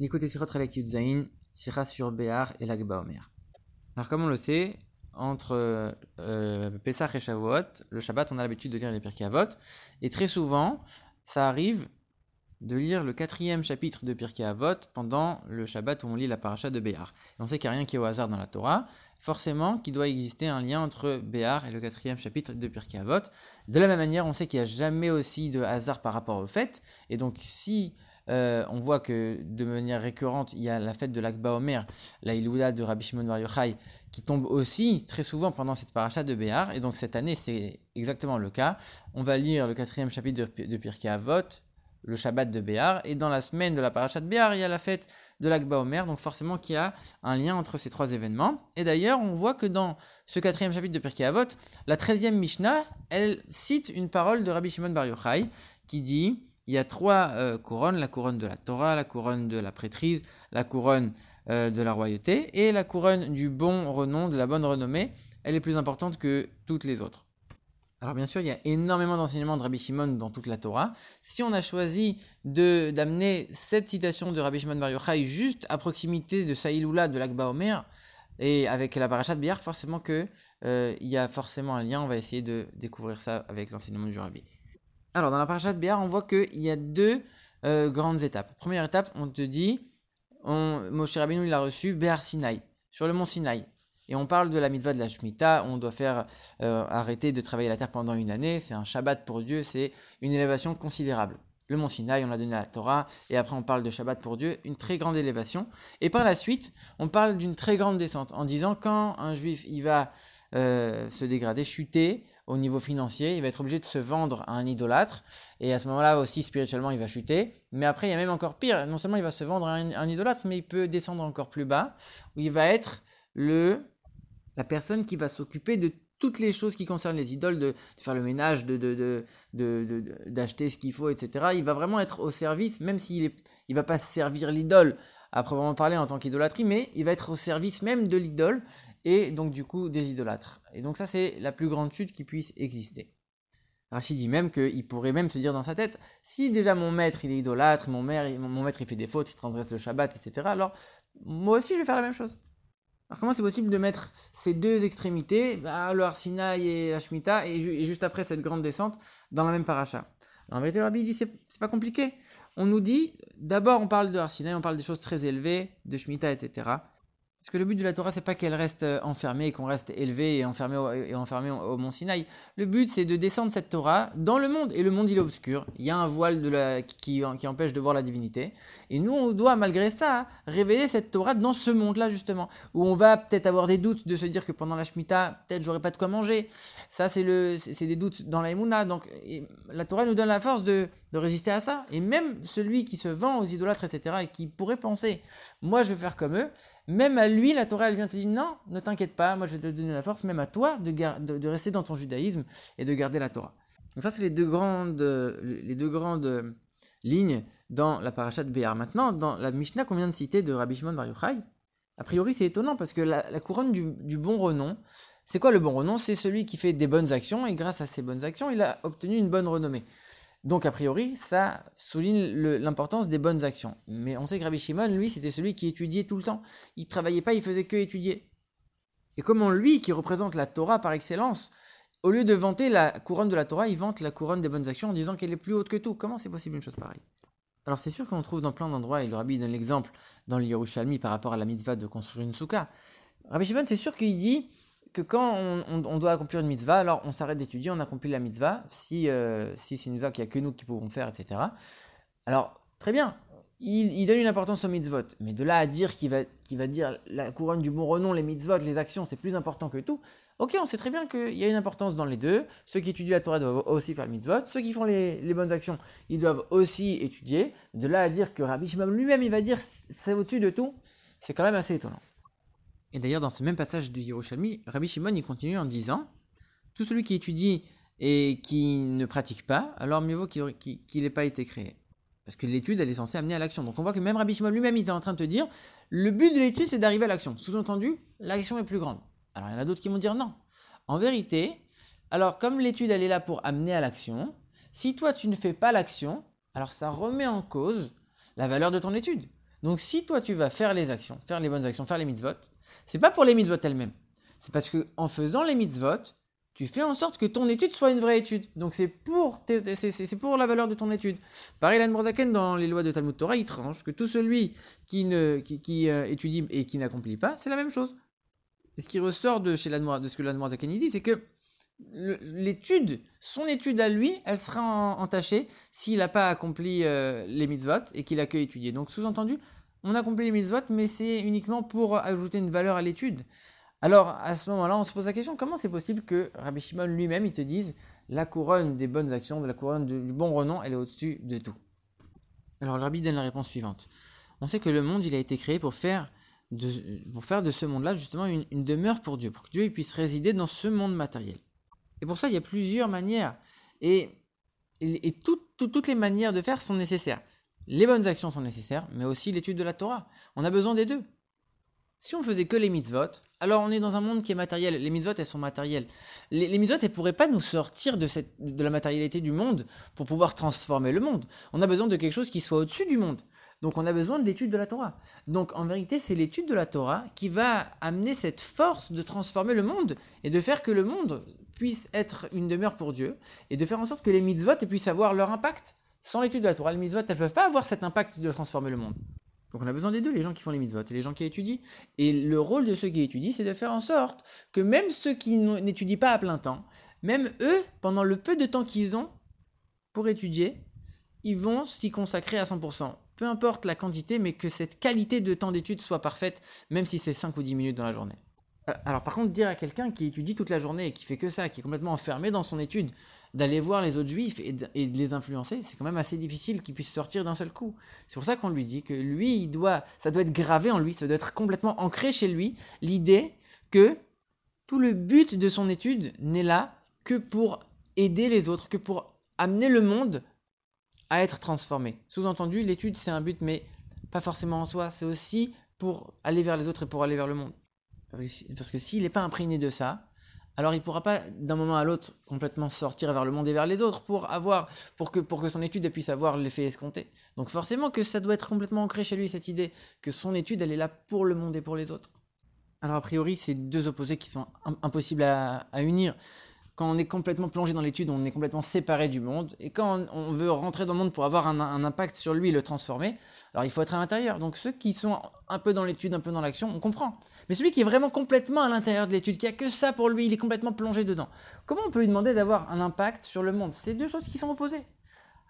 L'écoute Sirot Relek Yudzaïn, Sira sur Béar et l'Agba Omer. Alors, comme on le sait, entre euh, Pesach et Shavuot, le Shabbat, on a l'habitude de lire les Pirkei Avot, et très souvent, ça arrive de lire le quatrième chapitre de Pirkei Avot pendant le Shabbat où on lit la paracha de Béar. Et on sait qu'il n'y a rien qui est au hasard dans la Torah, forcément qu'il doit exister un lien entre Béar et le quatrième chapitre de Pirkei Avot. De la même manière, on sait qu'il n'y a jamais aussi de hasard par rapport au fait, et donc si euh, on voit que de manière récurrente, il y a la fête de l'Akba Omer, la Ilouda de Rabbi Shimon Bar Yochai, qui tombe aussi très souvent pendant cette paracha de Béar. Et donc cette année, c'est exactement le cas. On va lire le quatrième chapitre de, de Pirkei Avot, le Shabbat de Béar. Et dans la semaine de la paracha de Béar, il y a la fête de l'Akba Omer. Donc forcément qu'il y a un lien entre ces trois événements. Et d'ailleurs, on voit que dans ce quatrième chapitre de Pirkei Avot, la treizième Mishnah, elle cite une parole de Rabbi Shimon Bar Yochai qui dit il y a trois euh, couronnes, la couronne de la Torah, la couronne de la prêtrise, la couronne euh, de la royauté, et la couronne du bon renom, de la bonne renommée, elle est plus importante que toutes les autres. Alors bien sûr, il y a énormément d'enseignements de Rabbi Shimon dans toute la Torah. Si on a choisi de d'amener cette citation de Rabbi Shimon Bar Yochai juste à proximité de Saïloula de l'Akba Omer, et avec la paracha de Biyar, forcément que euh, il y a forcément un lien. On va essayer de découvrir ça avec l'enseignement du Rabbi. Alors, dans la paracha de Béar, on voit qu'il y a deux euh, grandes étapes. Première étape, on te dit, on, Moshe Rabbeinu, il a reçu Béar Sinaï, sur le mont Sinaï. Et on parle de la mitzvah de la Shemitah, on doit faire euh, arrêter de travailler la terre pendant une année, c'est un Shabbat pour Dieu, c'est une élévation considérable. Le mont Sinaï, on l'a donné à la Torah, et après on parle de Shabbat pour Dieu, une très grande élévation. Et par la suite, on parle d'une très grande descente, en disant quand un juif il va euh, se dégrader, chuter, au niveau financier, il va être obligé de se vendre à un idolâtre, et à ce moment-là aussi spirituellement il va chuter. Mais après il y a même encore pire, non seulement il va se vendre à un, idolâtre, mais il peut descendre encore plus bas, où il va être le la personne qui va s'occuper de toutes les choses qui concernent les idoles, de, faire le ménage, de, de, d'acheter ce qu'il faut, etc. Il va vraiment être au service, même s'il est, il va pas servir l'idole à proprement parler en tant qu'idolâtrie, mais il va être au service même de l'idole, et donc du coup des idolâtres. Et donc ça c'est la plus grande chute qui puisse exister. Rachid dit même qu'il pourrait même se dire dans sa tête, si déjà mon maître il est idolâtre, mon, mon maître il fait des fautes, il transgresse le Shabbat, etc., alors moi aussi je vais faire la même chose. Alors comment c'est possible de mettre ces deux extrémités, bah, le Arsinaï et la Shemitah, et, juste après cette grande descente, dans la même paracha? En vérité, Rabbi dit c'est pas compliqué. On nous dit, d'abord on parle de Arsinaï, on parle des choses très élevées, de Shemitah, etc. Parce que le but de la Torah, c'est pas qu'elle reste euh, enfermée, qu'on reste élevé et enfermé au, et enfermé au mont Sinaï. Le but, c'est de descendre cette Torah dans le monde. Et le monde, il est obscur. Il y a un voile qui, empêche de voir la divinité. Et nous, on doit, malgré ça, révéler cette Torah dans ce monde-là, justement. Où on va peut-être avoir des doutes de se dire que pendant la Shemitah, peut-être j'aurai pas de quoi manger. Ça, c'est des doutes dans la Donc, la Torah nous donne la force de, de résister à ça. Et même celui qui se vend aux idolâtres, etc., et qui pourrait penser, moi, je vais faire comme eux, même à lui, la Torah, elle vient te dire non, ne t'inquiète pas, moi je vais te donner la force, même à toi, de, rester dans ton judaïsme et de garder la Torah. Donc ça, c'est les deux grandes, les deux grandes lignes dans la paracha de Béar. Maintenant, dans la Mishnah qu'on vient de citer de Rabbi Shimon Bar Yochai, a priori c'est étonnant parce que la, couronne du, du, bon renom, c'est quoi le bon renom? C'est celui qui fait des bonnes actions et grâce à ces bonnes actions, il a obtenu une bonne renommée. Donc a priori, ça souligne l'importance des bonnes actions. Mais on sait que Rabbi Shimon, lui, c'était celui qui étudiait tout le temps. Il travaillait pas, il faisait que étudier. Et comment lui, qui représente la Torah par excellence, au lieu de vanter la couronne de la Torah, il vante la couronne des bonnes actions en disant qu'elle est plus haute que tout? Comment c'est possible une chose pareille? Alors c'est sûr qu'on trouve dans plein d'endroits, et le Rabbi donne l'exemple dans le Yerushalmi par rapport à la mitzvah de construire une souka. Rabbi Shimon, c'est sûr qu'il dit que quand on, doit accomplir une mitzvah, alors on s'arrête d'étudier, on accomplit la mitzvah, si, euh, si c'est une mitzvah qu'il n'y a que nous qui pouvons faire, etc. Alors, très bien, il, donne une importance aux mitzvot, mais de là à dire qu'il va, va dire la couronne du bon renom, les mitzvot, les actions, c'est plus important que tout, ok, on sait très bien qu'il y a une importance dans les deux, ceux qui étudient la Torah doivent aussi faire le mitzvot, ceux qui font les, bonnes actions, ils doivent aussi étudier, de là à dire que Rabbi Shimon lui-même, il va dire c'est au-dessus de tout, c'est quand même assez étonnant. Et d'ailleurs, dans ce même passage de Yerushalmi, Rabbi Shimon il continue en disant Tout celui qui étudie et qui ne pratique pas, alors mieux vaut qu'il n'ait pas été créé. Parce que l'étude, elle est censée amener à l'action. Donc on voit que même Rabbi Shimon lui-même, il est en train de te dire Le but de l'étude, c'est d'arriver à l'action. Sous-entendu, l'action est plus grande. Alors il y en a d'autres qui vont dire non. En vérité, alors comme l'étude, elle est là pour amener à l'action, si toi, tu ne fais pas l'action, alors ça remet en cause la valeur de ton étude. Donc si toi tu vas faire les actions, faire les bonnes actions, faire les mitzvot, c'est pas pour les mitzvot elles-mêmes. C'est parce que en faisant les mitzvot, tu fais en sorte que ton étude soit une vraie étude. Donc c'est pour, c'est pour la valeur de ton étude. Pareil, Lan Brazaken, dans les lois de Talmud Torah, il tranche que tout celui qui, ne, qui, euh, étudie et qui n'accomplit pas, c'est la même chose. Ce qui ressort de, chez de ce que Lan Brazaken dit, c'est que l'étude, son étude à lui, elle sera entachée s'il n'a pas accompli euh, les mitzvot et qu'il a que étudié. Donc sous-entendu, on accomplit les mitzvot, mais c'est uniquement pour ajouter une valeur à l'étude. Alors à ce moment-là, on se pose la question comment c'est possible que Rabbi Shimon lui-même il te dise la couronne des bonnes actions, de la couronne du bon renom, elle est au-dessus de tout. Alors le Rabbi donne la réponse suivante. On sait que le monde il a été créé pour faire de, pour faire de ce monde-là justement une, demeure pour Dieu, pour que Dieu puisse résider dans ce monde matériel. Et pour ça, il y a plusieurs manières. Et, et, toutes les manières de faire sont nécessaires. Les bonnes actions sont nécessaires, mais aussi l'étude de la Torah. On a besoin des deux. Si on faisait que les mitzvot, alors on est dans un monde qui est matériel. Les mitzvot, elles sont matérielles. Les, les mitzvot, elles pourraient pas nous sortir de, la matérialité du monde pour pouvoir transformer le monde. On a besoin de quelque chose qui soit au-dessus du monde. Donc on a besoin de l'étude de la Torah. Donc en vérité, c'est l'étude de la Torah qui va amener cette force de transformer le monde et de faire que le monde puisse être une demeure pour Dieu et de faire en sorte que les mitzvot puissent avoir leur impact. Sans l'étude de la Torah, les mitzvot ne peuvent pas avoir cet impact de transformer le monde. Donc on a besoin des deux, les gens qui font les mitzvot et les gens qui étudient. Et le rôle de ceux qui étudient, c'est de faire en sorte que même ceux qui n'étudient pas à plein temps, même eux, pendant le peu de temps qu'ils ont pour étudier, ils vont s'y consacrer à 100%. Peu importe la quantité, mais que cette qualité de temps d'étude soit parfaite, même si c'est 5 ou 10 minutes dans la journée. Euh, alors par contre, dire à quelqu'un qui étudie toute la journée et qui fait que ça, qui est complètement enfermé dans son étude, d'aller voir les autres juifs et de, les influencer, c'est quand même assez difficile qu'il puisse sortir d'un seul coup. C'est pour ça qu'on lui dit que lui, il doit, ça doit être gravé en lui, ça doit être complètement ancré chez lui, l'idée que tout le but de son étude n'est là que pour aider les autres, que pour amener le monde à être transformé. Sous-entendu, l'étude c'est un but, mais pas forcément en soi, c'est aussi pour aller vers les autres et pour aller vers le monde. Parce que, s'il n'est pas imprégné de ça, alors il ne pourra pas d'un moment à l'autre complètement sortir vers le monde et vers les autres pour avoir pour que pour que son étude puisse avoir l'effet escompté. Donc forcément que ça doit être complètement ancré chez lui cette idée que son étude elle est là pour le monde et pour les autres. Alors a priori c'est deux opposés qui sont impossibles à, à unir quand on est complètement plongé dans l'étude, on est complètement séparé du monde. Et quand on veut rentrer dans le monde pour avoir un, impact sur lui le transformer, alors il faut être à l'intérieur. Donc ceux qui sont un peu dans l'étude, un peu dans l'action, on comprend. Mais celui qui est vraiment complètement à l'intérieur de l'étude, qui a que ça pour lui, il est complètement plongé dedans. Comment on peut lui demander d'avoir un impact sur le monde? C'est deux choses qui sont opposées.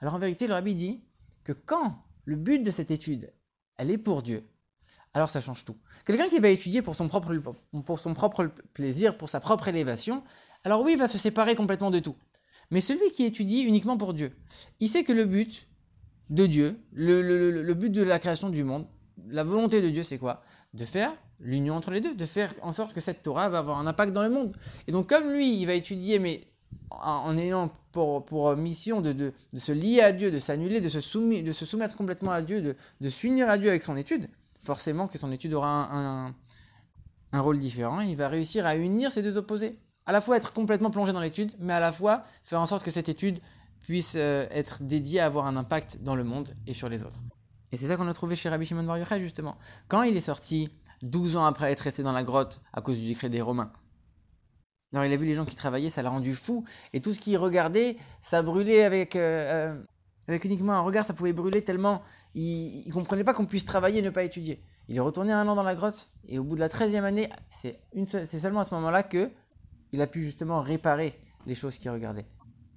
Alors en vérité, le rabbi dit que quand le but de cette étude, elle est pour Dieu, alors ça change tout. Quelqu'un qui va étudier pour son propre, pour son propre plaisir, pour sa propre élévation, alors oui, il va se séparer complètement de tout. Mais celui qui étudie uniquement pour Dieu, il sait que le but de Dieu, le, but de la création du monde, la volonté de Dieu, c'est quoi? De faire l'union entre les deux, de faire en sorte que cette Torah va avoir un impact dans le monde. Et donc comme lui, il va étudier, mais en, ayant pour, mission de, se lier à Dieu, de s'annuler, de, se de se soumettre complètement à Dieu, de, s'unir à Dieu avec son étude, forcément que son étude aura un, rôle différent, il va réussir à unir ces deux opposés à la fois être complètement plongé dans l'étude, mais à la fois faire en sorte que cette étude puisse euh, être dédiée à avoir un impact dans le monde et sur les autres. Et c'est ça qu'on a trouvé chez Rabbi Shimon Bar Yochai, justement. Quand il est sorti 12 ans après être resté dans la grotte à cause du décret des Romains, alors il a vu les gens qui travaillaient, ça l'a rendu fou, et tout ce qu'il regardait, ça brûlait avec, euh, euh, avec uniquement un regard, ça pouvait brûler tellement il, ne comprenait pas qu'on puisse travailler et ne pas étudier. Il est retourné un an dans la grotte, et au bout de la 13e année, c'est seulement à ce moment-là que il a pu justement réparer les choses qu'il regardait.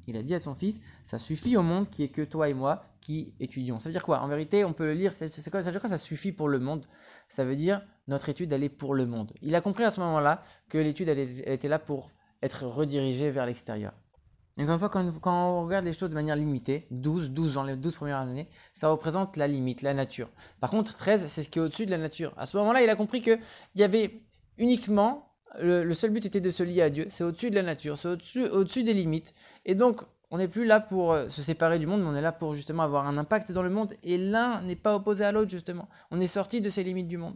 Il a dit à son fils, ça suffit au monde qui est que toi et moi qui étudions. Ça veut dire quoi? En vérité, on peut le lire, c'est, ça veut dire quoi ça suffit pour le monde? Ça veut dire notre étude, elle est pour le monde. Il a compris à ce moment-là que l'étude, elle, était là pour être redirigée vers l'extérieur. Encore une fois, quand, on regarde les choses de manière limitée, 12, 12 ans, les 12 premières années, ça représente la limite, la nature. Par contre, 13, c'est ce qui est au-dessus de la nature. À ce moment-là, il a compris qu'il y avait uniquement le, seul but était de se lier à Dieu. C'est au-dessus de la nature, c'est au-dessus, des limites. Et donc, on n'est plus là pour euh, se séparer du monde, mais on est là pour justement avoir un impact dans le monde. Et l'un n'est pas opposé à l'autre, justement. On est sorti de ces limites du monde.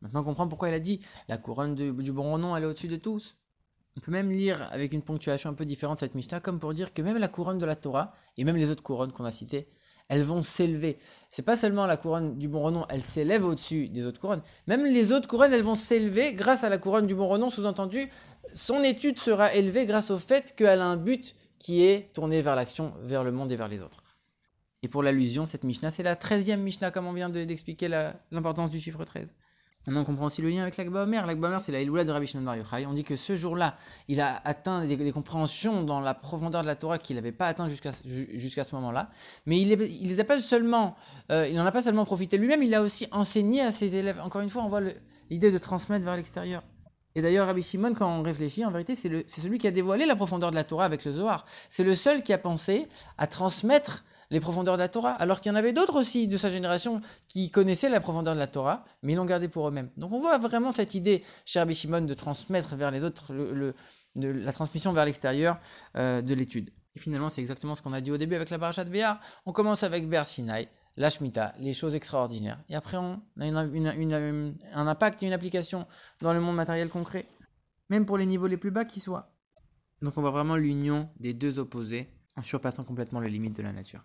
Maintenant, on comprend pourquoi il a dit la couronne du bon nom, elle est au-dessus de tous. On peut même lire avec une ponctuation un peu différente cette Mishnah, comme pour dire que même la couronne de la Torah, et même les autres couronnes qu'on a citées, elles vont s'élever. C'est pas seulement la couronne du bon renom, elle s'élève au-dessus des autres couronnes. Même les autres couronnes, elles vont s'élever grâce à la couronne du bon renom, sous-entendu, son étude sera élevée grâce au fait qu'elle a un but qui est tourné vers l'action, vers le monde et vers les autres. Et pour l'allusion, cette Mishnah, c'est la 13e Mishnah, comme on vient d'expliquer l'importance du chiffre 13. Maintenant, on comprend aussi le lien avec l'Akba Omer. L'Akba Omer, c'est la Iloula de Rabbi Shimon Bar Yochai. On dit que ce jour-là, il a atteint des, compréhensions dans la profondeur de la Torah qu'il n'avait pas atteint jusqu'à ce moment-là. Mais il, a seulement, euh, il n'en a pas seulement profité lui-même, il a aussi enseigné à ses élèves. Encore une fois, on voit l'idée de transmettre vers l'extérieur. Et d'ailleurs, Rabbi Shimon, quand on réfléchit, en vérité, c'est celui qui a dévoilé la profondeur de la Torah avec le Zohar. C'est le seul qui a pensé à transmettre les profondeurs de la Torah, alors qu'il y en avait d'autres aussi de sa génération qui connaissaient la profondeur de la Torah, mais ils l'ont gardé pour eux-mêmes. Donc on voit vraiment cette idée chez Rabbi Shimon de transmettre vers les autres de la transmission vers l'extérieur euh, de l'étude. Et finalement, c'est exactement ce qu'on a dit au début avec la paracha de Béar. On commence avec Béar Sinai, la Shemitah, les choses extraordinaires. Et après, on a un impact et une application dans le monde matériel concret, même pour les niveaux les plus bas qui soient. Donc on voit vraiment l'union des deux opposés en surpassant complètement les limites de la nature.